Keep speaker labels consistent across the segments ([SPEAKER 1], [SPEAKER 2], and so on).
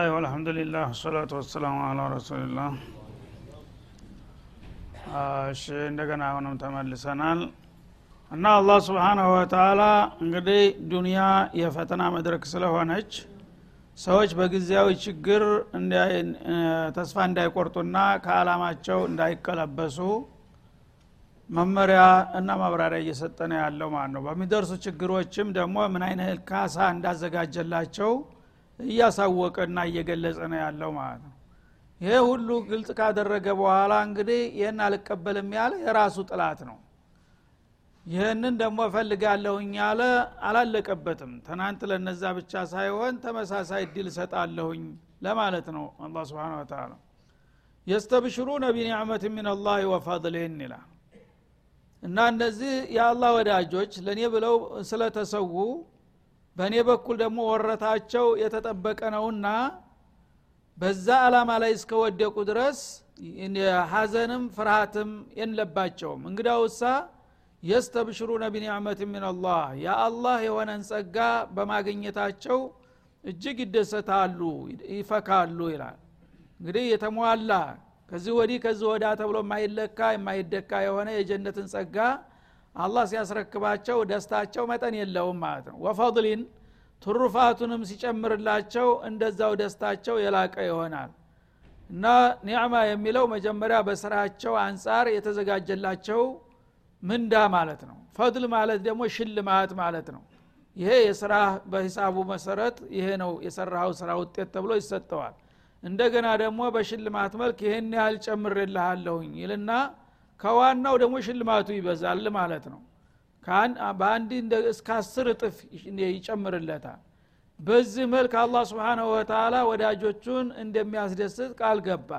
[SPEAKER 1] ብስሚላህ ወልሐምዱሊላህ ወሰላቱ ወሰላሙ አላ ረሱሊላህ እሺ እንደገና አሁንም ተመልሰናል እና አላህ ስብሓናሁ ወተላ እንግዲህ ዱንያ የፈተና መድረክ ስለሆነች ሰዎች በጊዜያዊ ችግር ተስፋ እንዳይቆርጡና ከአላማቸው እንዳይቀለበሱ መመሪያ እና ማብራሪያ እየሰጠ ነው ያለው ማለት ነው በሚደርሱ ችግሮችም ደግሞ ምን አይነት ካሳ እንዳዘጋጀላቸው እያሳወቀና እየገለጸ ነው ያለው ማለት ነው። ይሄ ሁሉ ግልጽ ካደረገ በኋላ እንግዲህ ይህን አልቀበልም ያለ የራሱ ጥላት ነው። ይህንን ደግሞ እፈልጋለሁኝ ያለ አላለቀበትም። ትናንት ለነዛ ብቻ ሳይሆን ተመሳሳይ እድል እሰጣለሁኝ ለማለት ነው አላ ስብን ተላ የስተብሽሩነ ቢኒዕመት ምን አላህ ይላል። እና እነዚህ የአላህ ወዳጆች ለእኔ ብለው ስለተሰዉ በእኔ በኩል ደግሞ ወረታቸው የተጠበቀ ነውና በዛ አላማ ላይ እስከወደቁ ድረስ ሀዘንም ፍርሃትም የለባቸውም። እንግዳውሳ የስተብሽሩነ ቢኒዕመት ሚንላህ የአላህ የሆነን ጸጋ በማግኘታቸው እጅግ ይደሰታሉ ይፈካሉ ይላል። እንግዲህ የተሟላ ከዚህ ወዲህ ከዚህ ወዳ ተብሎ የማይለካ የማይደካ የሆነ የጀነትን ጸጋ አላህ ሲያስረክባቸው ደስታቸው መጠን የለውም ማለት ነው። ወፈضሊን ትሩፋቱንም ሲጨምርላቸው እንደዛው ደስታቸው የላቀ ይሆናል። እና ኒዕማ የሚለው መጀመሪያ በስራቸው አንጻር የተዘጋጀላቸው ምንዳ ማለት ነው። ፈድል ማለት ደግሞ ሽልማት ማለት ነው። ይሄ የስራ በሂሳቡ መሰረት ይሄ ነው የሰራው ስራ ውጤት ተብሎ ይሰጠዋል። እንደገና ደግሞ በሽልማት መልክ ይህን ያህል ጨምርልሃለሁኝ ይልና ከዋናው ደግሞ ሽልማቱ ይበዛል ማለት ነው። በአንድ እስከ አስር እጥፍ ይጨምርለታል። በዚህ መልክ አላህ ስብሓንሁ ወተላ ወዳጆቹን እንደሚያስደስት ቃል ገባ።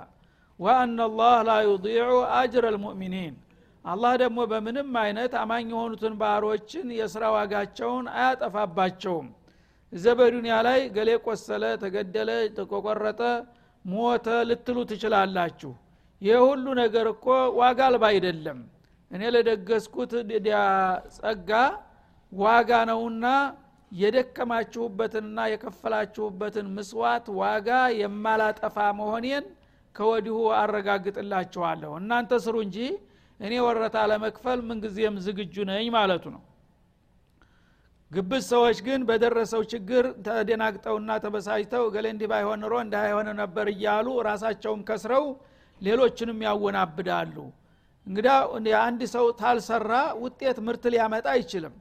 [SPEAKER 1] ወአና ላህ ላ ዩضዑ አጅረ ልሙእሚኒን አላህ ደግሞ በምንም አይነት አማኝ የሆኑትን ባህሮችን የስራ ዋጋቸውን አያጠፋባቸውም። እዘ በዱኒያ ላይ ገሌ ቆሰለ ተገደለ ተቆቆረጠ ሞተ ልትሉ ትችላላችሁ ይህ ሁሉ ነገር እኮ ዋጋ አልባ አይደለም። እኔ ለደገስኩት ጸጋ ዋጋ ነውና የደከማችሁበትንና የከፈላችሁበትን ምስዋት ዋጋ የማላጠፋ መሆኔን ከወዲሁ አረጋግጥላችኋለሁ። እናንተ ስሩ እንጂ እኔ ወረታ ለመክፈል ምንጊዜም ዝግጁ ነኝ ማለቱ ነው። ግብዝ ሰዎች ግን በደረሰው ችግር ተደናግጠውና ተበሳጭተው ገሌ እንዲህ ባይሆን ኖሮ እንዳይሆነ ነበር እያሉ ራሳቸውም ከስረው ሌሎችንም ያወናብዳሉ። እንግዳ አንድ ሰው ታልሰራ ውጤት ምርት ሊያመጣ አይችልም።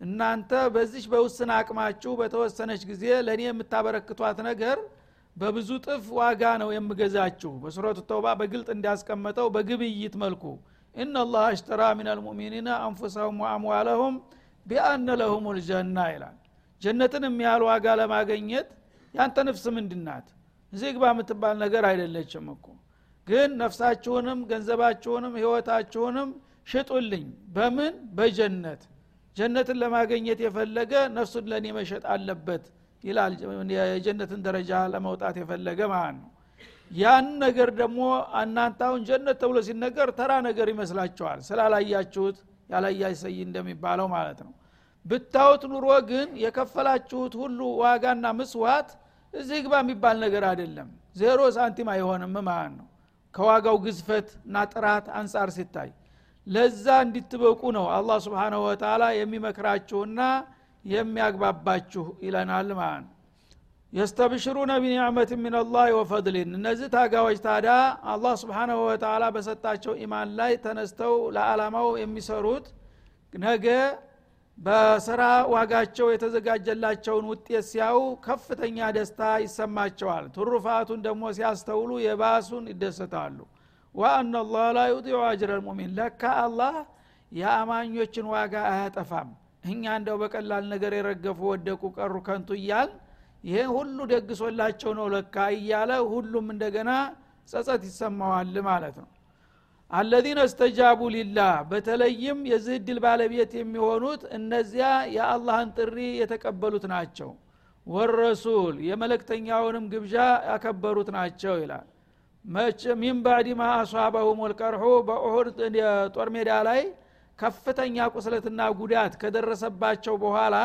[SPEAKER 1] እናንተ በዚች በውስን አቅማችሁ በተወሰነች ጊዜ ለእኔ የምታበረክቷት ነገር በብዙ ጥፍ ዋጋ ነው የምገዛችሁ። በሱረቱ ተውባ በግልጥ እንዲያስቀመጠው በግብይት መልኩ ኢናላህ አሽተራ ምን አልሙእሚኒና አንፉሰሁም ወአምዋለሁም ቢአነ ለሁም ልጀና ይላል። ጀነትን የሚያህል ዋጋ ለማገኘት ያንተ ነፍስ ምንድናት እዚህ የምትባል ነገር አይደለችም እኮ ግን ነፍሳችሁንም ገንዘባችሁንም ህይወታችሁንም ሽጡልኝ። በምን? በጀነት። ጀነትን ለማገኘት የፈለገ ነፍሱን ለእኔ መሸጥ አለበት ይላል። የጀነትን ደረጃ ለመውጣት የፈለገ ማለት ነው። ያን ነገር ደግሞ እናንተ አሁን ጀነት ተብሎ ሲነገር ተራ ነገር ይመስላችኋል። ስላላያችሁት ያላያች ሰይ እንደሚባለው ማለት ነው። ብታዩት ኑሮ ግን የከፈላችሁት ሁሉ ዋጋና ምስዋት እዚህ ግባ የሚባል ነገር አይደለም። ዜሮ ሳንቲም አይሆንም ማለት ነው ከዋጋው ግዝፈት እና ጥራት አንጻር ሲታይ ለዛ እንድትበቁ ነው አላህ ስብሓንሁ ወተላ የሚመክራችሁና የሚያግባባችሁ ይለናል ማለት ነው። የስተብሽሩነ ቢኒዕመት ምን አላህ ወፈድሊን። እነዚህ ታጋዎች ታዳ አላህ ስብሓንሁ ወተላ በሰጣቸው ኢማን ላይ ተነስተው ለዓላማው የሚሰሩት ነገ በስራ ዋጋቸው የተዘጋጀላቸውን ውጤት ሲያው ከፍተኛ ደስታ ይሰማቸዋል። ትሩፋቱን ደግሞ ሲያስተውሉ የባሱን ይደሰታሉ። ወአና ላህ ላ ዩጢዑ አጅረ ልሙሚን ለካ አላህ የአማኞችን ዋጋ አያጠፋም። እኛ እንደው በቀላል ነገር የረገፉ ወደቁ ቀሩ ከንቱ እያል ይሄን ሁሉ ደግሶላቸው ነው ለካ እያለ ሁሉም እንደገና ጸጸት ይሰማዋል ማለት ነው አለዚነ እስተጃቡ ሊላህ በተለይም የዚህ እድል ባለቤት የሚሆኑት እነዚያ የአላህን ጥሪ የተቀበሉት ናቸው። ወረሱል የመለክተኛውንም ግብዣ ያከበሩት ናቸው ይላል። ሚን ባዕድ ማ አሷበሁም ወልቀርሑ በኡሁድ ጦር ሜዳ ላይ ከፍተኛ ቁስለትና ጉዳት ከደረሰባቸው በኋላ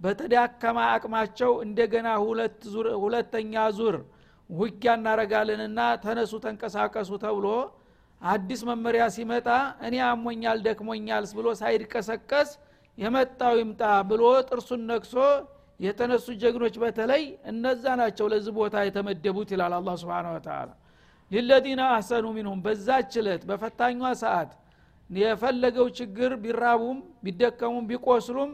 [SPEAKER 1] በተዳከማ አቅማቸው እንደገና ሁለተኛ ዙር ውጊያ እናረጋለንና ተነሱ ተንቀሳቀሱ ተብሎ አዲስ መመሪያ ሲመጣ እኔ አሞኛል ደክሞኛል ብሎ ሳይድቀሰቀስ የመጣው ይምጣ ብሎ ጥርሱን ነክሶ የተነሱ ጀግኖች በተለይ እነዛ ናቸው ለዚህ ቦታ የተመደቡት ይላል አላ ስብን ወተላ ሊለዚነ አሰኑ ሚንሁም በዛች ችለት በፈታኟ ሰዓት የፈለገው ችግር ቢራቡም ቢደከሙም ቢቆስሉም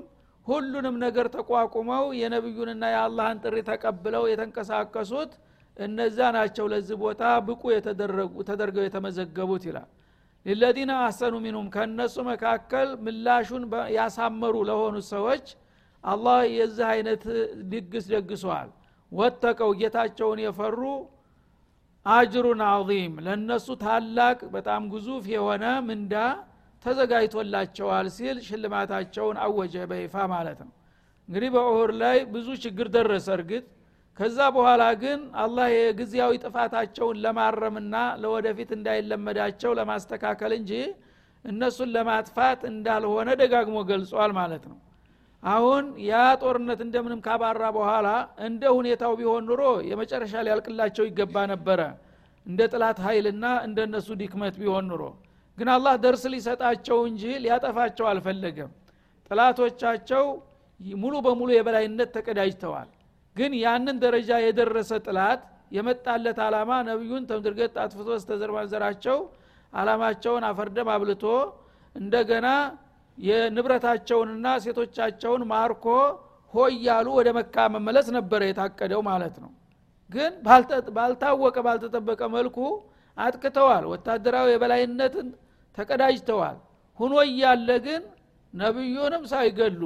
[SPEAKER 1] ሁሉንም ነገር ተቋቁመው የነቢዩንና የአላህን ጥሪ ተቀብለው የተንቀሳቀሱት እነዛ ናቸው ለዚህ ቦታ ብቁ ተደርገው የተመዘገቡት ይላል። ሊለዚነ አሰኑ ሚንሁም ከእነሱ መካከል ምላሹን ያሳመሩ ለሆኑት ሰዎች አላህ የዚህ አይነት ድግስ ደግሰዋል። ወተቀው ጌታቸውን የፈሩ አጅሩን አዚም ለእነሱ ታላቅ በጣም ግዙፍ የሆነ ምንዳ ተዘጋጅቶላቸዋል ሲል ሽልማታቸውን አወጀ በይፋ ማለት ነው። እንግዲህ በኡሁር ላይ ብዙ ችግር ደረሰ እርግጥ ከዛ በኋላ ግን አላህ የጊዜያዊ ጥፋታቸውን ለማረምና ለወደፊት እንዳይለመዳቸው ለማስተካከል እንጂ እነሱን ለማጥፋት እንዳልሆነ ደጋግሞ ገልጿል ማለት ነው። አሁን ያ ጦርነት እንደምንም ካባራ በኋላ እንደ ሁኔታው ቢሆን ኑሮ የመጨረሻ ሊያልቅላቸው ይገባ ነበረ። እንደ ጥላት ኃይልና እንደ እነሱ ዲክመት ቢሆን ኑሮ። ግን አላህ ደርስ ሊሰጣቸው እንጂ ሊያጠፋቸው አልፈለገም። ጥላቶቻቸው ሙሉ በሙሉ የበላይነት ተቀዳጅተዋል ግን ያንን ደረጃ የደረሰ ጥላት የመጣለት አላማ ነቢዩን ተምድርገት አጥፍቶ ስተዘርማንዘራቸው አላማቸውን አፈርደም አብልቶ እንደገና የንብረታቸውንና ሴቶቻቸውን ማርኮ ሆያሉ ወደ መካ መመለስ ነበረ የታቀደው ማለት ነው። ግን ባልታወቀ ባልተጠበቀ መልኩ አጥቅተዋል። ወታደራዊ የበላይነትን ተቀዳጅተዋል። ሁኖ እያለ ግን ነቢዩንም ሳይገሉ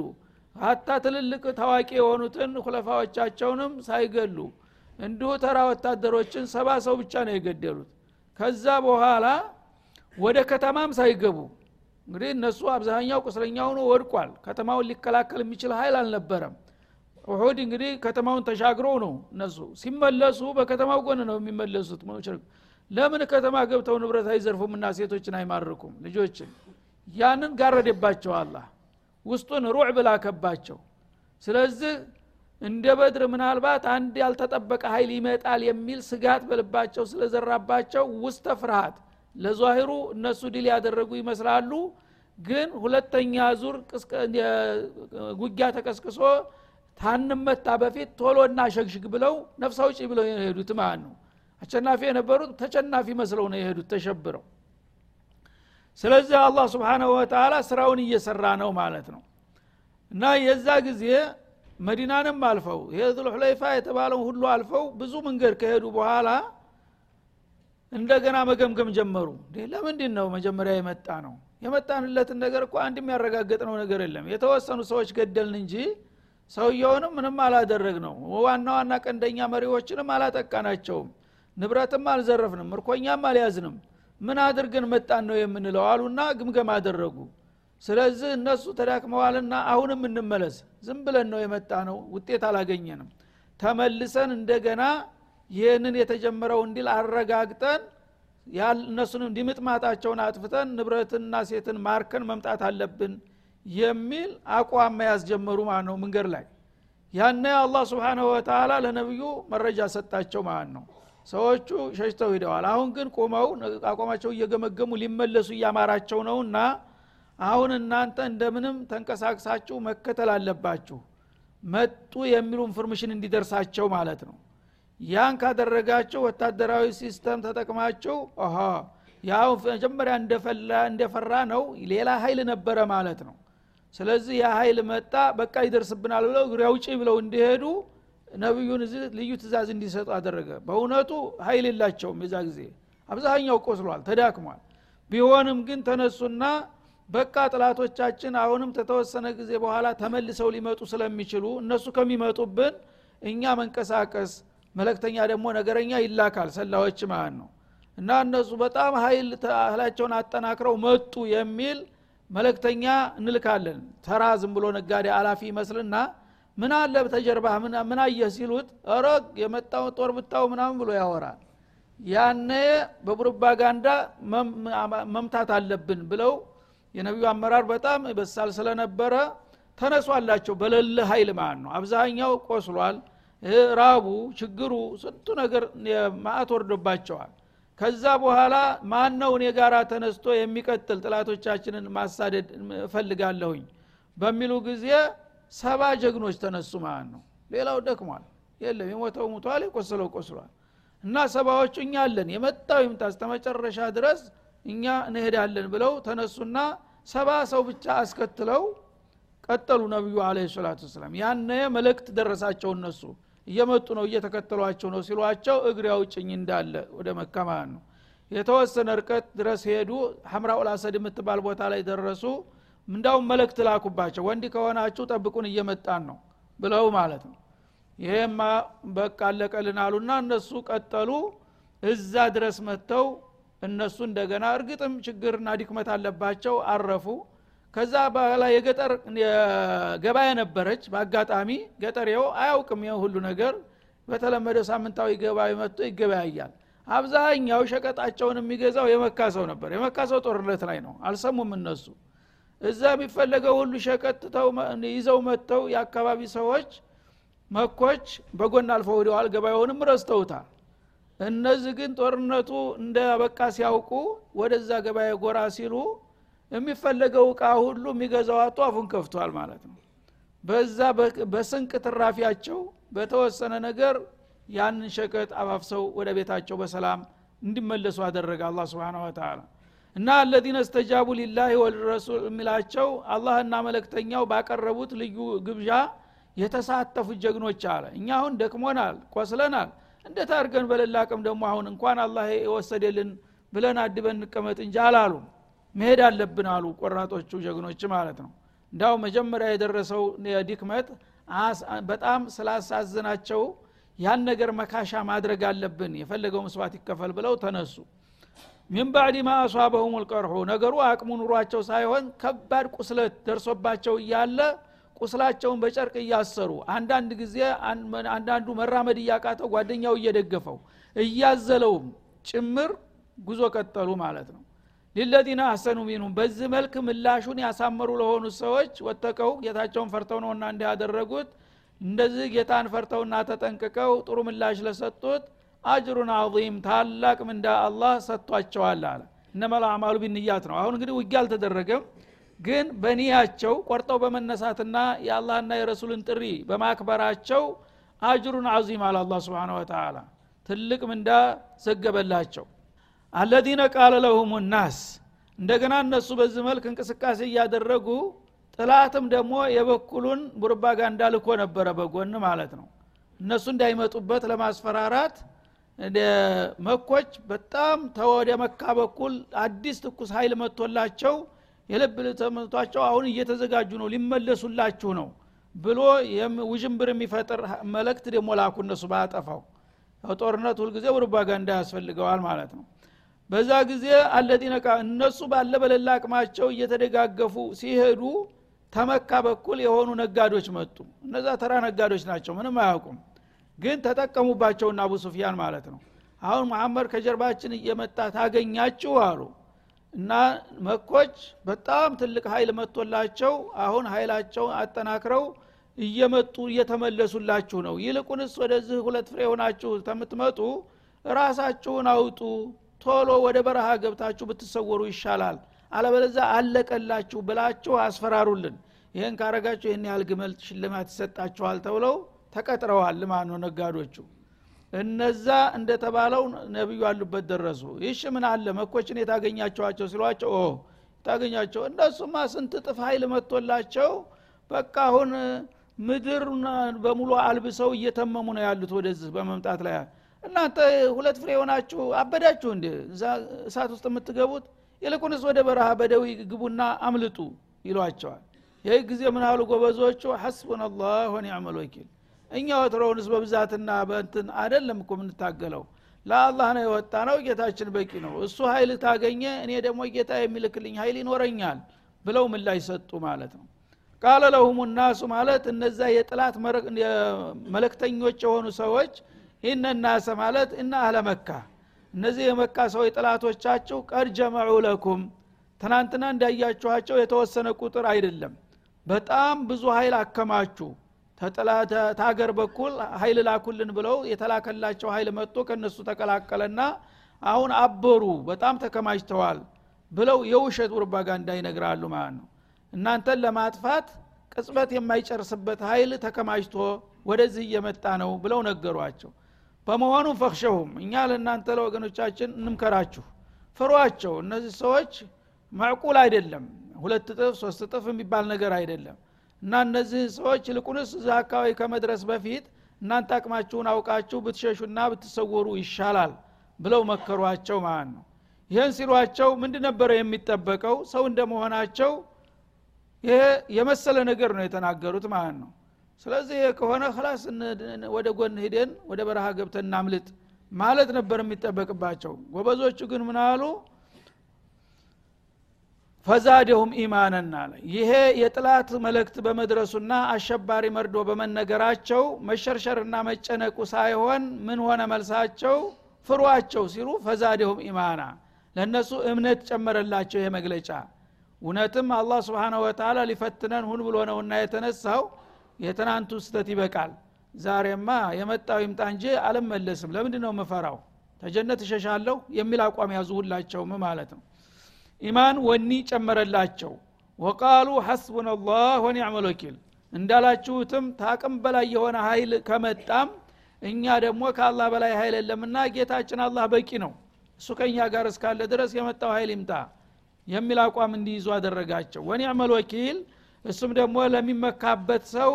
[SPEAKER 1] ሀታ ትልልቅ ታዋቂ የሆኑትን ኩለፋዎቻቸውንም ሳይገሉ እንዲሁ ተራ ወታደሮችን ሰባ ሰው ብቻ ነው የገደሉት። ከዛ በኋላ ወደ ከተማም ሳይገቡ እንግዲህ እነሱ አብዛኛው ቁስለኛ ሆኖ ወድቋል። ከተማውን ሊከላከል የሚችል ኃይል አልነበረም። ኡሁድ እንግዲህ ከተማውን ተሻግረው ነው እነሱ ሲመለሱ በከተማው ጎን ነው የሚመለሱት። ለምን ከተማ ገብተው ንብረት አይዘርፉምና ሴቶችን አይማርኩም? ልጆችን ያንን ጋረደባቸው አላህ ውስጡን ሩዕ ብላከባቸው ስለዚህ እንደ በድር ምናልባት አንድ ያልተጠበቀ ኃይል ይመጣል የሚል ስጋት በልባቸው ስለዘራባቸው ውስተ ፍርሃት ለዛሂሩ እነሱ ድል ያደረጉ ይመስላሉ። ግን ሁለተኛ ዙር ጉጊያ ተቀስቅሶ ታንመታ በፊት ቶሎ እና ሸግሽግ ብለው ነፍስ አውጪ ብለው የሄዱት ማለት ነው? አሸናፊ የነበሩት ተሸናፊ መስለው ነው የሄዱት ተሸብረው ስለዚህ አላህ ስብሓናሁ ወተላ ስራውን እየሰራ ነው ማለት ነው። እና የዛ ጊዜ መዲናንም አልፈው ይሄ ዙልሑለይፋ የተባለው ሁሉ አልፈው ብዙ መንገድ ከሄዱ በኋላ እንደገና መገምገም ጀመሩ። ለምንድን ነው መጀመሪያ የመጣ ነው? የመጣንለትን ነገር እኮ አንድ የሚያረጋግጥ ነው ነገር የለም። የተወሰኑ ሰዎች ገደልን እንጂ ሰውየውንም ምንም አላደረግ ነው ዋና ዋና ቀንደኛ መሪዎችንም አላጠቃናቸውም። ንብረትም አልዘረፍንም ምርኮኛም አልያዝንም ምን አድርገን መጣን ነው የምንለው? አሉና ግምገም አደረጉ። ስለዚህ እነሱ ተዳክመዋልና አሁንም እንመለስ። ዝም ብለን ነው የመጣ ነው ውጤት አላገኘንም። ተመልሰን እንደገና ይህንን የተጀመረው እንዲል አረጋግጠን እነሱንም ዲምጥማጣቸውን አጥፍተን ንብረትንና ሴትን ማርከን መምጣት አለብን የሚል አቋም መያዝ ጀመሩ ማለት ነው መንገድ ላይ። ያኔ አላህ سبحانه وتعالى ለነቢዩ መረጃ ሰጣቸው ማለት ነው ሰዎቹ ሸሽተው ሂደዋል አሁን ግን ቆመው አቋማቸው እየገመገሙ ሊመለሱ እያማራቸው ነው እና አሁን እናንተ እንደምንም ተንቀሳቅሳችሁ መከተል አለባችሁ። መጡ የሚሉ information እንዲደርሳቸው ማለት ነው። ያን ካደረጋቸው ወታደራዊ system ተጠቅማቸው ኦሆ ያው መጀመሪያ እንደፈራ ነው ሌላ ኃይል ነበረ ማለት ነው። ስለዚህ ያ ኃይል መጣ በቃ ይደርስብናል ብለው እግሬ አውጪ ብለው እንዲሄዱ ነቢዩን እዚህ ልዩ ትእዛዝ እንዲሰጡ አደረገ። በእውነቱ ኃይል የላቸውም የዛ ጊዜ። አብዛኛው ቆስሏል ተዳክሟል። ቢሆንም ግን ተነሱና በቃ ጥላቶቻችን አሁንም ተተወሰነ ጊዜ በኋላ ተመልሰው ሊመጡ ስለሚችሉ እነሱ ከሚመጡብን እኛ መንቀሳቀስ መለክተኛ ደግሞ ነገረኛ ይላካል ሰላዎች ማለት ነው። እና እነሱ በጣም ሀይል እህላቸውን አጠናክረው መጡ የሚል መለክተኛ እንልካለን። ተራ ዝም ብሎ ነጋዴ አላፊ ይመስልና ምን አለ በተጀርባህ ምን አየህ ሲሉት ረግ የመጣውን ጦር ብታው ምናምን ብሎ ያወራል። ያነ በፕሮፓጋንዳ መምታት አለብን ብለው የነቢዩ አመራር በጣም በሳል ስለነበረ ተነሷላቸው በሌለ ኃይል ማለት ነው። አብዛኛው ቆስሏል። ራቡ ችግሩ ስንቱ ነገር ማአት ወርዶባቸዋል። ከዛ በኋላ ማን ነው እኔ ጋራ ተነስቶ የሚቀጥል ጥላቶቻችንን ማሳደድ እፈልጋለሁኝ በሚሉ ጊዜ ሰባ ጀግኖች ተነሱ ማለት ነው። ሌላው ደክሟል። የለም የሞተው ሙቷል የቆሰለው ቆስሏል። እና ሰባዎቹ እኛ አለን የመጣው ይምጣ መጨረሻ ድረስ እኛ እንሄዳለን ብለው ተነሱና ሰባ ሰው ብቻ አስከትለው ቀጠሉ ነቢዩ አለ ሰላቱ ወሰላም። ያነ መልእክት ደረሳቸው እነሱ። እየመጡ ነው እየተከተሏቸው ነው ሲሏቸው እግር ያውጭኝ እንዳለ ወደ መካ ማለት ነው። የተወሰነ ርቀት ድረስ ሄዱ። ሐምራኡል አሰድ የምትባል ቦታ ላይ ደረሱ እንዳውም መልእክት ላኩባቸው። ወንድ ከሆናችሁ ጠብቁን እየመጣን ነው ብለው ማለት ነው። ይሄማ በቃ አለቀልን አሉና እነሱ ቀጠሉ። እዛ ድረስ መጥተው እነሱ እንደገና እርግጥም ችግርና ድክመት አለባቸው አረፉ። ከዛ በኋላ የገጠር ገበያ ነበረች። በአጋጣሚ ገጠሬው አያውቅም ይህ ሁሉ ነገር። በተለመደው ሳምንታዊ ገበያ መጥቶ ይገበያያል። አብዛኛው ሸቀጣቸውን የሚገዛው የመካ ሰው ነበር። የመካ ሰው ጦርነት ላይ ነው። አልሰሙም እነሱ እዛ የሚፈለገው ሁሉ ሸቀጥ ይዘው መጥተው የአካባቢ ሰዎች መኮች በጎን አልፈው ወደዋል ገበያውንም ረስተውታል። እነዚህ ግን ጦርነቱ እንደ በቃ ሲያውቁ ወደዛ ገበያ ጎራ ሲሉ የሚፈለገው እቃ ሁሉ የሚገዛው አቶ አፉን ከፍቷል ማለት ነው። በዛ በስንቅ ትራፊያቸው በተወሰነ ነገር ያንን ሸቀጥ አፋፍሰው ወደ ቤታቸው በሰላም እንዲመለሱ አደረገ አላ ስብን ወተላ እና አለዚነ እስተጃቡ ሊላህ ወልረሱል የሚላቸው አላህና መለክተኛው ባቀረቡት ልዩ ግብዣ የተሳተፉት ጀግኖች አለ። እኛ አሁን ደክሞናል ቆስለናል። እንዴት አድርገን በሌላ አቅም ደግሞ አሁን እንኳን አላህ የወሰደልን ብለን አድበን እንቀመጥ እንጂ አላሉ። መሄድ አለብን አሉ ቆራጦቹ ጀግኖች ማለት ነው። እንዳው መጀመሪያ የደረሰው ድክመት በጣም ስላሳዝናቸው ያን ነገር መካሻ ማድረግ አለብን የፈለገው መስዋዕት ይከፈል ብለው ተነሱ ሚን ባዕድ ማ አሷበሁም ልቀርሑ ነገሩ አቅሙ ኑሯቸው ሳይሆን ከባድ ቁስለት ደርሶባቸው እያለ ቁስላቸውን በጨርቅ እያሰሩ አንዳንድ ጊዜ አንዳንዱ መራመድ እያቃተው ጓደኛው እየደገፈው እያዘለውም ጭምር ጉዞ ቀጠሉ ማለት ነው። ሊለዚነ አሰኑ ሚንሁም በዚህ መልክ ምላሹን ያሳመሩ ለሆኑ ሰዎች ወተቀው ጌታቸውን ፈርተው ነውና እንዲያደረጉት እንደዚህ ጌታን ፈርተውና ተጠንቅቀው ጥሩ ምላሽ ለሰጡት አጅሩን አዚም ታላቅ ምንዳ አላህ ሰጥቷቸዋል አለ። እነመላ አማሉ ቢንያት ነው። አሁን እንግዲህ ውጊያ አልተደረገም። ግን በኒያቸው ቆርጠው በመነሳትና የአላህና የረሱልን ጥሪ በማክበራቸው አጅሩን አዚም አለ አላ ስብን ወተላ ትልቅ ምንዳ ዘገበላቸው። አለዚነ ቃለ ለሁም ናስ እንደገና እነሱ በዚህ መልክ እንቅስቃሴ እያደረጉ ጥላትም ደግሞ የበኩሉን ቡርባጋንዳ ልኮ ነበረ በጎን ማለት ነው። እነሱ እንዳይመጡበት ለማስፈራራት መኮች በጣም ተወደ መካ በኩል አዲስ ትኩስ ኃይል መጥቶላቸው የልብ ተመቷቸው አሁን እየተዘጋጁ ነው ሊመለሱላችሁ ነው ብሎ ውዥንብር የሚፈጥር መልእክት ደግሞ ላኩ እነሱ ባጠፋው። ጦርነት ሁልጊዜ ፕሮፓጋንዳ ያስፈልገዋል ማለት ነው። በዛ ጊዜ አለዚነ እነሱ ባለ በሌላ አቅማቸው እየተደጋገፉ ሲሄዱ ተመካ በኩል የሆኑ ነጋዶች መጡ። እነዛ ተራ ነጋዶች ናቸው ምንም አያውቁም ግን ተጠቀሙባቸውና አቡ ሱፊያን ማለት ነው። አሁን መሐመድ ከጀርባችን እየመጣ ታገኛችሁ አሉ። እና መኮች በጣም ትልቅ ኃይል መጥቶላቸው አሁን ኃይላቸው አጠናክረው እየመጡ እየተመለሱላችሁ ነው። ይልቁንስ ወደዚህ ሁለት ፍሬ ሆናችሁ ተምትመጡ ራሳችሁን አውጡ። ቶሎ ወደ በረሃ ገብታችሁ ብትሰወሩ ይሻላል። አለበለዛ አለቀላችሁ ብላችሁ አስፈራሩልን። ይህን ካረጋችሁ ይህን ያህል ግመል ሽልማት ይሰጣችኋል ተብለው ተቀጥረዋል ማኖ ነጋዶቹ እነዛ እንደተባለው ነቢዩ አሉበት ደረሱ። ይሽ ምን አለ? መኮችን የታገኛቸዋቸው ሲሏቸው ኦ ታገኛቸው። እነሱማ ስንት ጥፍ ኃይል መጥቶላቸው በቃ አሁን ምድር በሙሉ አልብሰው እየተመሙ ነው ያሉት ወደዚህ በመምጣት ላይ። እናንተ ሁለት ፍሬ የሆናችሁ አበዳችሁ እንዴ? እሳት ውስጥ የምትገቡት? ይልቁንስ ወደ በረሃ በደዊ ግቡና አምልጡ ይሏቸዋል። ይህ ጊዜ ምን ጎበዞቹ? ሐስቡን አላህ ወኒዕመል ወኪል እኛ ወትሮውንስ በብዛትና በእንትን አደለም እኮ የምንታገለው። ለአላህ ነው የወጣ ነው ጌታችን በቂ ነው። እሱ ኃይል ታገኘ እኔ ደግሞ ጌታ የሚልክልኝ ኃይል ይኖረኛል ብለው ምላሽ ሰጡ ማለት ነው። ቃለ ለሁም ናሱ ማለት እነዛ የጥላት መለክተኞች የሆኑ ሰዎች ኢነናሰ ማለት እና አህለ መካ እነዚህ የመካ ሰዎች ጥላቶቻችሁ ቀድ ጀመዑ ለኩም ትናንትና እንዳያችኋቸው የተወሰነ ቁጥር አይደለም። በጣም ብዙ ኃይል አከማቹ ታገር በኩል ኃይል ላኩልን ብለው የተላከላቸው ኃይል መጥቶ ከነሱ ተቀላቀለና አሁን አበሩ በጣም ተከማችተዋል ብለው የውሸት ፕሮፓጋንዳ ይነግራሉ ማለት ነው። እናንተን ለማጥፋት ቅጽበት የማይጨርስበት ኃይል ተከማችቶ ወደዚህ እየመጣ ነው ብለው ነገሯቸው። በመሆኑ ፈክሸሁም እኛ ለእናንተ ለወገኖቻችን እንምከራችሁ ፍሯቸው። እነዚህ ሰዎች معقول አይደለም። ሁለት እጥፍ ሶስት እጥፍ የሚባል ነገር አይደለም እና እነዚህ ሰዎች ይልቁንስ እዛ አካባቢ ከመድረስ በፊት እናንተ አቅማችሁን አውቃችሁ ብትሸሹና ብትሰወሩ ይሻላል ብለው መከሯቸው ማለት ነው። ይህን ሲሏቸው ምንድ ነበረ የሚጠበቀው? ሰው እንደመሆናቸው ይሄ የመሰለ ነገር ነው የተናገሩት ማለት ነው። ስለዚህ ከሆነ خلاص ወደ ጎን ሂደን ወደ በረሃ ገብተን እናምልጥ ማለት ነበር የሚጠበቅባቸው። ጎበዞቹ ግን ምን አሉ ፈዛደሁም ኢማነን አለ። ይሄ የጥላት መልእክት በመድረሱና አሸባሪ መርዶ በመነገራቸው መሸርሸርና መጨነቁ ሳይሆን ምን ሆነ መልሳቸው? ፍሯቸው ሲሉ ፈዛደሁም ኢማና ለእነሱ እምነት ጨመረላቸው ይሄ መግለጫ። እውነትም አላህ ስብሓነ ወተላ ሊፈትነን ሁን ብሎ ነውና የተነሳው የትናንቱ ስተት ይበቃል። ዛሬማ የመጣው ይምጣ እንጂ አልመለስም። ለምንድ ነው ምፈራው ተጀነት እሸሻለሁ የሚል አቋም ያዙ ሁላቸውም ማለት ነው ኢማን ወኒ ጨመረላቸው። ወቃሉ ሐስቡና ላህ ወኒዕመል ወኪል። እንዳላችሁትም ታቅም በላይ የሆነ ኃይል ከመጣም እኛ ደግሞ ከአላህ በላይ ኃይል የለምና ጌታችን አላህ በቂ ነው። እሱ ከእኛ ጋር እስካለ ድረስ የመጣው ኃይል ይምጣ የሚል አቋም እንዲይዙ አደረጋቸው። ወኒዕመል ወኪል እሱም ደግሞ ለሚመካበት ሰው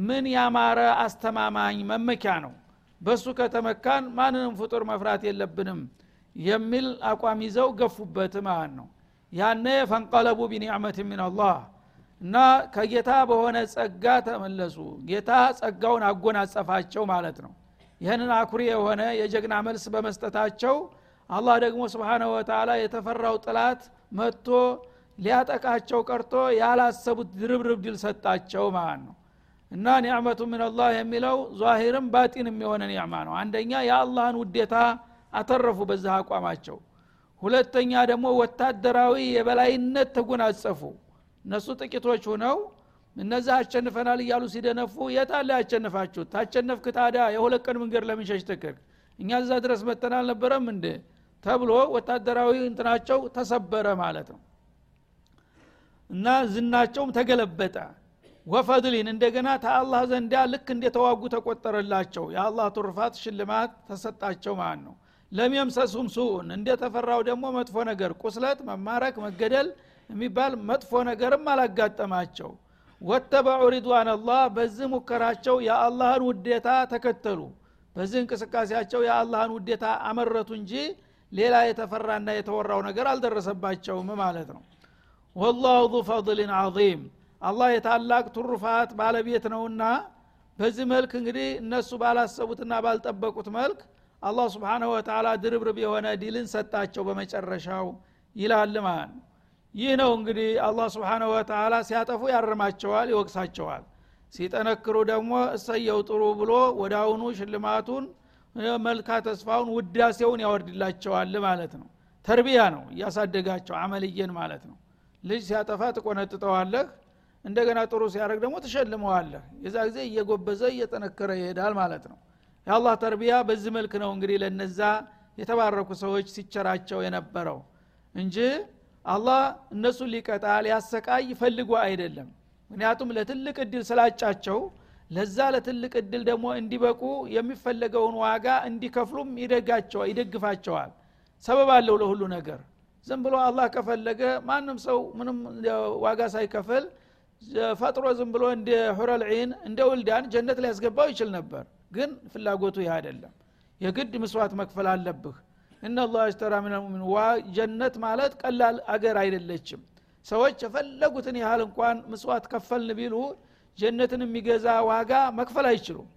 [SPEAKER 1] ምን ያማረ አስተማማኝ መመኪያ ነው። በሱ ከተመካን ማንንም ፍጡር መፍራት የለብንም የሚል አቋም ይዘው ገፉበት ማለት ነው ያነ ፈንቀለቡ ቢኒዕመት ምን አላህ እና ከጌታ በሆነ ጸጋ ተመለሱ። ጌታ ጸጋውን አጎናጸፋቸው ማለት ነው። ይህንን አኩሪ የሆነ የጀግና መልስ በመስጠታቸው አላህ ደግሞ ስብሓነ ወተላ የተፈራው ጥላት መጥቶ ሊያጠቃቸው ቀርቶ ያላሰቡት ድርብርብ ድል ሰጣቸው ማለት ነው። እና ኒዕመቱ ምን አላህ የሚለው ዛሂርም ባጢንም የሆነ ኒዕማ ነው። አንደኛ የአላህን ውዴታ አተረፉ በዛ አቋማቸው ሁለተኛ ደግሞ ወታደራዊ የበላይነት ተጎናጸፉ። እነሱ ጥቂቶች ሁነው እነዛ አሸንፈናል እያሉ ሲደነፉ የታለ ያሸንፋችሁት? ታሸነፍክ ታዲያ የሁለት ቀን መንገድ ለምንሸሽ ትክክ እኛ እዛ ድረስ መተን አልነበረም እንደ ተብሎ ወታደራዊ እንትናቸው ተሰበረ ማለት ነው። እና ዝናቸውም ተገለበጠ። ወፈድሊን እንደገና ተአላህ ዘንዳ ልክ እንደተዋጉ ተቆጠረላቸው። የአላህ ቱርፋት ሽልማት ተሰጣቸው ማለት ነው ለሚየምሰሱም ሱኡን እንደተፈራው ደግሞ መጥፎ ነገር ቁስለት መማረክ መገደል የሚባል መጥፎ ነገርም አላጋጠማቸው። ወተበዑ ሪድዋን አላህ በዚህ ሙከራቸው የአላህን ውዴታ ተከተሉ። በዚህ እንቅስቃሴያቸው የአላህን ውዴታ አመረቱ እንጂ ሌላ የተፈራና የተወራው ነገር አልደረሰባቸውም ማለት ነው። ወላሁ ዙ ፈضልን ዓظም አላህ የታላቅ ትሩፋት ባለቤት ነውና በዚህ መልክ እንግዲህ እነሱ ባላሰቡትና ባልጠበቁት መልክ አላህ ስብሓንሁ ወተላ ድርብርብ የሆነ ዲልን ሰጣቸው በመጨረሻው ይላል ማለት ነው። ይህ ነው እንግዲህ አላህ ስብሓንሁ ወተላ ሲያጠፉ ያርማቸዋል ይወቅሳቸዋል። ሲጠነክሩ ደግሞ እሰየው ጥሩ ብሎ ወደ አሁኑ ሽልማቱን መልካ ተስፋውን ውዳሴውን ያወርድላቸዋል ማለት ነው። ተርቢያ ነው እያሳደጋቸው አመልየን ማለት ነው። ልጅ ሲያጠፋ ትቆነጥጠዋለህ እንደገና ጥሩ ሲያደርግ ደግሞ ትሸልመዋለህ። የዛ ጊዜ እየጎበዘ እየጠነከረ ይሄዳል ማለት ነው የአላህ ተርቢያ በዚህ መልክ ነው እንግዲህ ለነዛ የተባረኩ ሰዎች ሲቸራቸው የነበረው እንጂ አላህ እነሱን ሊቀጣ ሊያሰቃይ ፈልጎ አይደለም። ምክንያቱም ለትልቅ እድል ስላጫቸው ለዛ ለትልቅ እድል ደግሞ እንዲበቁ የሚፈለገውን ዋጋ እንዲከፍሉም ይደግፋቸዋል። ሰበብ አለው ለሁሉ ነገር። ዝም ብሎ አላህ ከፈለገ ማንም ሰው ምንም ዋጋ ሳይከፍል ፈጥሮ ዝም ብሎ እንደ ሁረል ዒን እንደ ውልዳን ጀነት ሊያስገባው ይችል ነበር ግን ፍላጎቱ ይህ አይደለም። የግድ ምስዋት መክፈል አለብህ። እናላህ አሽተራ ምን ሙሚን ዋ ጀነት ማለት ቀላል አገር አይደለችም። ሰዎች የፈለጉትን ያህል እንኳን ምስዋት ከፈልን ቢሉ ጀነትን የሚገዛ ዋጋ መክፈል አይችሉም።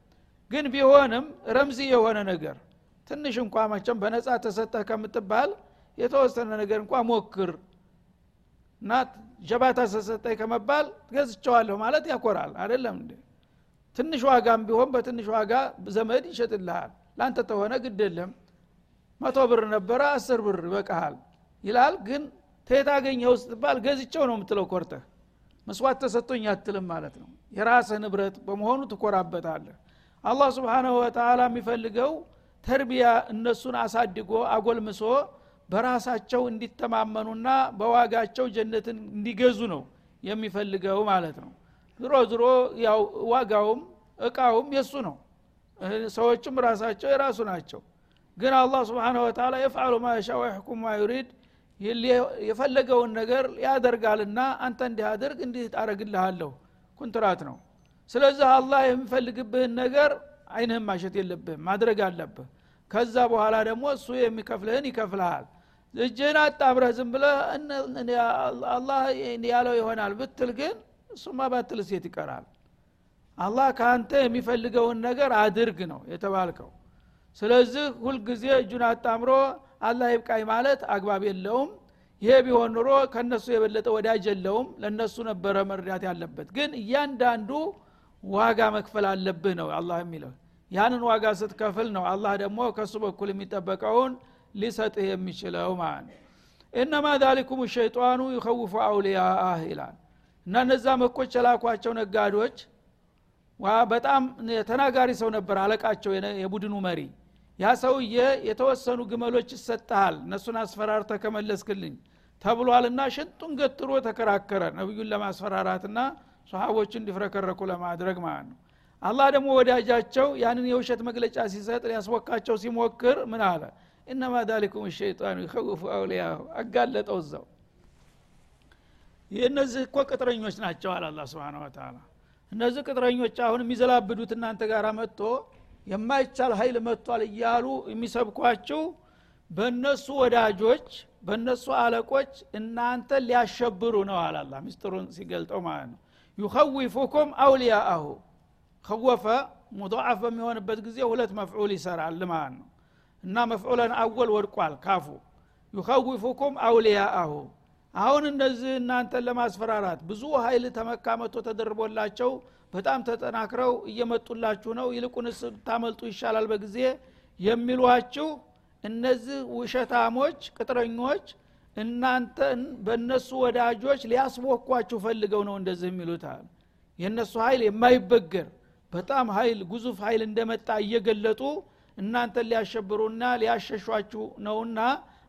[SPEAKER 1] ግን ቢሆንም ረምዚ የሆነ ነገር ትንሽ እንኳ መቸም በነጻ ተሰጠህ ከምትባል የተወሰነ ነገር እንኳ ሞክር። እና ጀባታ ተሰጠኝ ከመባል ገዝቸዋለሁ ማለት ያኮራል። አይደለም እንዴ ትንሽ ዋጋም ቢሆን በትንሽ ዋጋ ዘመድ ይሸጥልሃል። ለአንተ ተሆነ ግድ የለም። መቶ ብር ነበረ አስር ብር ይበቃሃል ይላል። ግን ተየት አገኘው ስትባል ገዝቸው ነው የምትለው ኮርተህ። መስዋዕት ተሰጥቶኝ አትልም ማለት ነው። የራስህ ንብረት በመሆኑ ትኮራበታለህ። አላህ ስብሓናሁ ወተላ የሚፈልገው ተርቢያ እነሱን አሳድጎ አጎልምሶ በራሳቸው እንዲተማመኑና በዋጋቸው ጀነትን እንዲገዙ ነው የሚፈልገው ማለት ነው ዝሮ ዝሮ ያው ዋጋውም እቃውም የሱ ነው። ሰዎችም ራሳቸው የራሱ ናቸው። ግን አላህ ስብሓን ወተላ የፍዓሉ ማ የሻ ወይሕኩም ማ የፈለገውን ነገር ያደርጋልና አንተ እንዲህ አድርግ እንዲህ አረግልሃለሁ ኩንትራት ነው። ስለዚህ አላህ የሚፈልግብህን ነገር አይንህም ማሸት የለብህም ማድረግ አለብህ። ከዛ በኋላ ደግሞ እሱ የሚከፍልህን ይከፍልሃል። እጅህን አጣብረህ ዝም ብለህ አላህ ያለው ይሆናል ብትል ግን እሱማ ባትል ሴት ይቀራል። አላህ ከአንተ የሚፈልገውን ነገር አድርግ ነው የተባልከው። ስለዚህ ሁልጊዜ እጁን አጣምሮ አላህ ይብቃኝ ማለት አግባብ የለውም። ይሄ ቢሆን ኑሮ ከነሱ የበለጠ ወዳጅ የለውም። ለነሱ ነበረ መርዳት ያለበት። ግን እያንዳንዱ ዋጋ መክፈል አለብህ ነው አላህ የሚለው። ያንን ዋጋ ስትከፍል ነው አላህ ደግሞ ከእሱ በኩል የሚጠበቀውን ሊሰጥህ የሚችለው ማለት ነው። እነማ ዛሊኩም ሸይጣኑ ይኸውፉ አውልያአህ ይላል እና እነዛ መኮች የላኳቸው ነጋዶች በጣም ተናጋሪ ሰው ነበር አለቃቸው የቡድኑ መሪ። ያ ሰውዬ የተወሰኑ ግመሎች ይሰጠሃል እነሱን አስፈራርተ ከመለስክልኝ ተብሏልና ሽንጡን ገትሮ ተከራከረ ነቢዩን ለማስፈራራትና ሰሃቦቹ እንዲፍረከረኩ ለማድረግ ማለት ነው። አላህ ደግሞ ወዳጃቸው ያንን የውሸት መግለጫ ሲሰጥ ሊያስወቃቸው ሲሞክር ምን አለ? እነማ ዛሊኩም ሸይጣኑ ይኸውፉ አውሊያሁ አጋለጠው እዛው እነዚህ እኮ ቅጥረኞች ናቸው አለ አላ ስብን ወተላ እነዚህ ቅጥረኞች አሁን የሚዘላብዱት እናንተ ጋር መጥቶ የማይቻል ኃይል መጥቷል እያሉ የሚሰብኳችሁ በእነሱ ወዳጆች በእነሱ አለቆች እናንተ ሊያሸብሩ ነው አላላ ሚስጥሩን ሲገልጠው ማለት ነው። ዩኸዊፉኩም አውሊያአሁ። ከወፈ ሙضዓፍ በሚሆንበት ጊዜ ሁለት መፍዑል ይሰራል ማለት ነው። እና መፍዑለን አወል ወድቋል ካፉ። ዩኸዊፉኩም አውሊያአሁ አሁን እነዚህ እናንተን ለማስፈራራት ብዙ ኃይል ተመካ መቶ ተደርቦላቸው በጣም ተጠናክረው እየመጡላችሁ ነው። ይልቁንስ ታመልጡ ይሻላል በጊዜ የሚሏችሁ እነዚህ ውሸታሞች ቅጥረኞች እናንተን በእነሱ ወዳጆች ሊያስቦኳችሁ ፈልገው ነው እንደዚህ የሚሉታል የእነሱ ኃይል የማይበገር በጣም ኃይል ጉዙፍ ኃይል እንደመጣ እየገለጡ እናንተን ሊያሸብሩና ሊያሸሿችሁ ነውና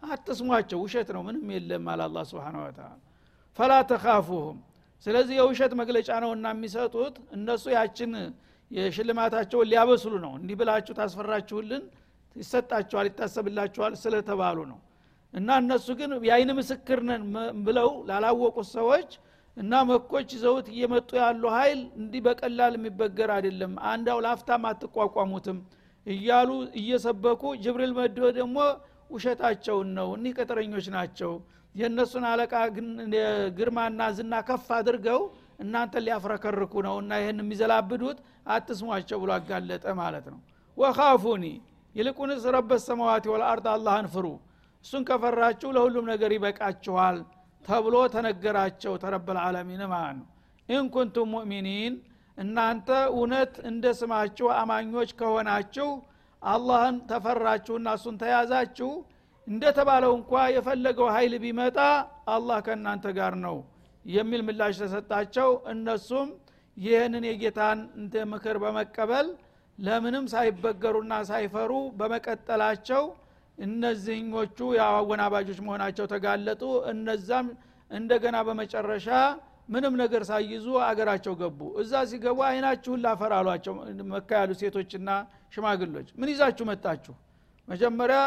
[SPEAKER 1] አትስሟቸው ውሸት ነው ምንም የለም አለ አላ ስብን ወተላ ፈላ ተካፉሁም ስለዚህ የውሸት መግለጫ ነው እና የሚሰጡት እነሱ ያችን የሽልማታቸውን ሊያበስሉ ነው። እንዲህ ብላችሁ ታስፈራችሁልን? ይሰጣችኋል ይታሰብላችኋል ስለተባሉ ነው። እና እነሱ ግን የአይን ምስክር ነን ብለው ላላወቁት ሰዎች እና መኮች ይዘውት እየመጡ ያሉ ሀይል እንዲህ በቀላል የሚበገር አይደለም አንዳው ላፍታም አትቋቋሙትም እያሉ እየሰበኩ ጅብሪል መድሆ ደግሞ ውሸታቸውን ነው እኒህ ቅጥረኞች ናቸው። የእነሱን አለቃ ግርማና ዝና ከፍ አድርገው እናንተ ሊያፍረከርኩ ነው እና ይህን የሚዘላብዱት አትስሟቸው ብሎ አጋለጠ ማለት ነው። ወካፉኒ ይልቁንስ ረበት ሰማዋት ወልአርድ አላህን ፍሩ። እሱን ከፈራችሁ ለሁሉም ነገር ይበቃችኋል ተብሎ ተነገራቸው ተረበልዓለሚን ማለት ነው። ኢንኩንቱም ሙእሚኒን እናንተ እውነት እንደ ስማችሁ አማኞች ከሆናችሁ አላህን ተፈራችሁና እሱን ተያዛችሁ። እንደተባለው እንኳ የፈለገው ኃይል ቢመጣ አላህ ከእናንተ ጋር ነው የሚል ምላሽ ተሰጣቸው። እነሱም ይህንን የጌታን ምክር በመቀበል ለምንም ሳይበገሩና ሳይፈሩ በመቀጠላቸው እነዚህኞቹ የአወናባጆች መሆናቸው ተጋለጡ። እነዛም እንደገና በመጨረሻ ምንም ነገር ሳይዙ አገራቸው ገቡ። እዛ ሲገቡ አይናችሁን ላፈር አሏቸው መካ ያሉ ሴቶችና ሽማግሎች ምን ይዛችሁ መጣችሁ? መጀመሪያ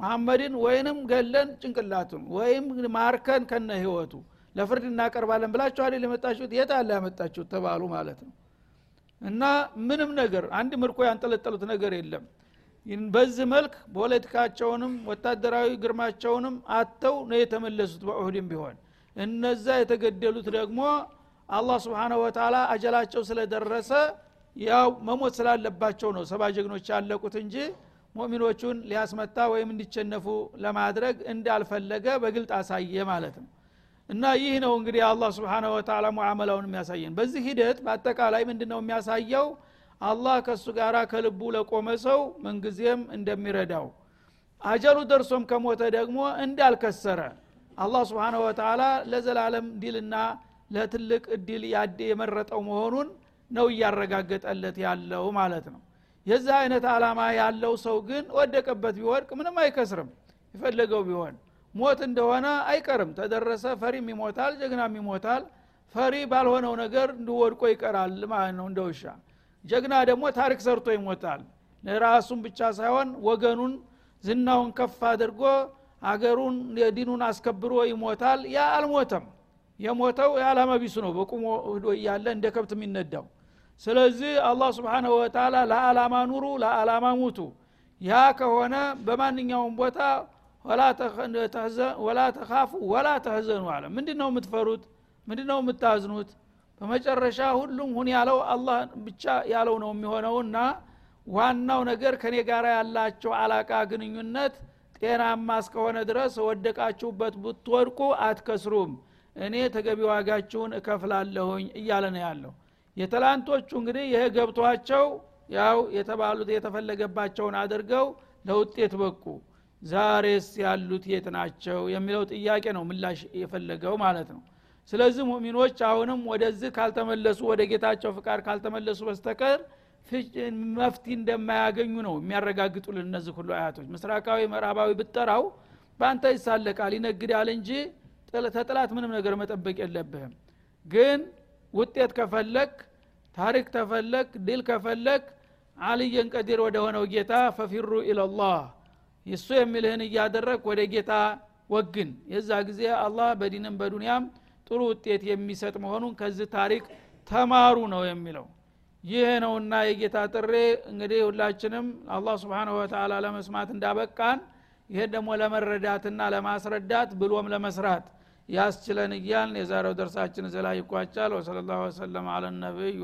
[SPEAKER 1] መሐመድን ወይንም ገለን ጭንቅላቱን ወይም ማርከን ከነ ህይወቱ ለፍርድ እናቀርባለን ብላችሁ አይደል የመጣችሁት? የት አለ ያመጣችሁት ተባሉ ማለት ነው። እና ምንም ነገር አንድ ምርኮ ያንጠለጠሉት ነገር የለም። በዚህ መልክ ፖለቲካቸውንም ወታደራዊ ግርማቸውንም አተው ነው የተመለሱት በኡሁድም ቢሆን እነዛ የተገደሉት ደግሞ አላህ ስብሓነ ወተላ አጀላቸው ስለደረሰ ያው መሞት ስላለባቸው ነው። ሰባ ጀግኖች ያለቁት እንጂ ሙእሚኖቹን ሊያስመታ ወይም እንዲቸነፉ ለማድረግ እንዳልፈለገ በግልጥ አሳየ ማለት ነው። እና ይህ ነው እንግዲህ አላህ ስብሓነ ወተላ ሙዓመላውን የሚያሳየን። በዚህ ሂደት በአጠቃላይ ምንድን ነው የሚያሳየው? አላህ ከእሱ ጋር ከልቡ ለቆመ ሰው ምንጊዜም እንደሚረዳው። አጀሉ ደርሶም ከሞተ ደግሞ እንዳልከሰረ አላህ ስብሓነ ወተላ ለዘላለም ዲልና ለትልቅ እድል ያደ የመረጠው መሆኑን ነው እያረጋገጠለት ያለው ማለት ነው። የዚህ አይነት አላማ ያለው ሰው ግን ወደቀበት ቢወድቅ ምንም አይከስርም። የፈለገው ቢሆን ሞት እንደሆነ አይቀርም። ተደረሰ ፈሪም ይሞታል ጀግናም ይሞታል። ፈሪ ባልሆነው ነገር እንዲወድቆ ይቀራል ማለት ነው እንደ ጀግና ደግሞ ታሪክ ሰርቶ ይሞታል። ራሱን ብቻ ሳይሆን ወገኑን ዝናውን ከፍ አድርጎ አገሩን የዲኑን አስከብሮ ይሞታል። ያ አልሞተም። የሞተው የዓላማ ቢሱ ነው። በቁሞ ህዶ እያለ እንደ ከብት የሚነዳው። ስለዚህ አላህ ስብሓንሁ ወተላ ለዓላማ ኑሩ ለዓላማ ሙቱ። ያ ከሆነ በማንኛውም ቦታ ወላ ተካፉ ወላ ተህዘኑ አለ ምንድ ነው የምትፈሩት? ምንድ ነው የምታዝኑት? በመጨረሻ ሁሉም ሁን ያለው አላህ ብቻ ያለው ነው የሚሆነውና ዋናው ነገር ከኔ ጋር ያላቸው አላቃ ግንኙነት ጤናማ እስከሆነ ድረስ ወደቃችሁበት ብትወድቁ አትከስሩም። እኔ ተገቢ ዋጋችሁን እከፍላለሁኝ እያለ ነው ያለው። የትላንቶቹ እንግዲህ ይህ ገብቷቸው ያው የተባሉት የተፈለገባቸውን አድርገው ለውጤት በቁ። ዛሬስ ያሉት የት ናቸው የሚለው ጥያቄ ነው ምላሽ የፈለገው ማለት ነው። ስለዚህ ሙሚኖች አሁንም ወደዚህ ካልተመለሱ ወደ ጌታቸው ፍቃድ ካልተመለሱ በስተቀር መፍቲ እንደማያገኙ ነው የሚያረጋግጡልን እነዚህ ሁሉ አያቶች። ምስራቃዊ ምዕራባዊ ብጠራው በአንተ ይሳለቃል ይነግዳል እንጂ ተጥላት ምንም ነገር መጠበቅ የለብህም። ግን ውጤት ከፈለክ ታሪክ ተፈለክ ድል ከፈለክ አልየን ቀዲር ወደ ሆነው ጌታ ፈፊሩ ኢለላህ። እሱ የሚልህን እያደረግ ወደ ጌታ ወግን። የዛ ጊዜ አላህ በዲንም በዱንያም ጥሩ ውጤት የሚሰጥ መሆኑን ከዚህ ታሪክ ተማሩ ነው የሚለው ይህ ነውና የጌታ ጥሬ እንግዲህ ሁላችንም አላህ ስብሓንሁ ወተላ ለመስማት እንዳበቃን ይህን ደግሞ ለመረዳትና ለማስረዳት ብሎም ለመስራት ያስችለን እያልን የዛሬው ደርሳችን ላይ ይቋጫል። ወሰለ ላሁ ወሰለም አለ ነቢይ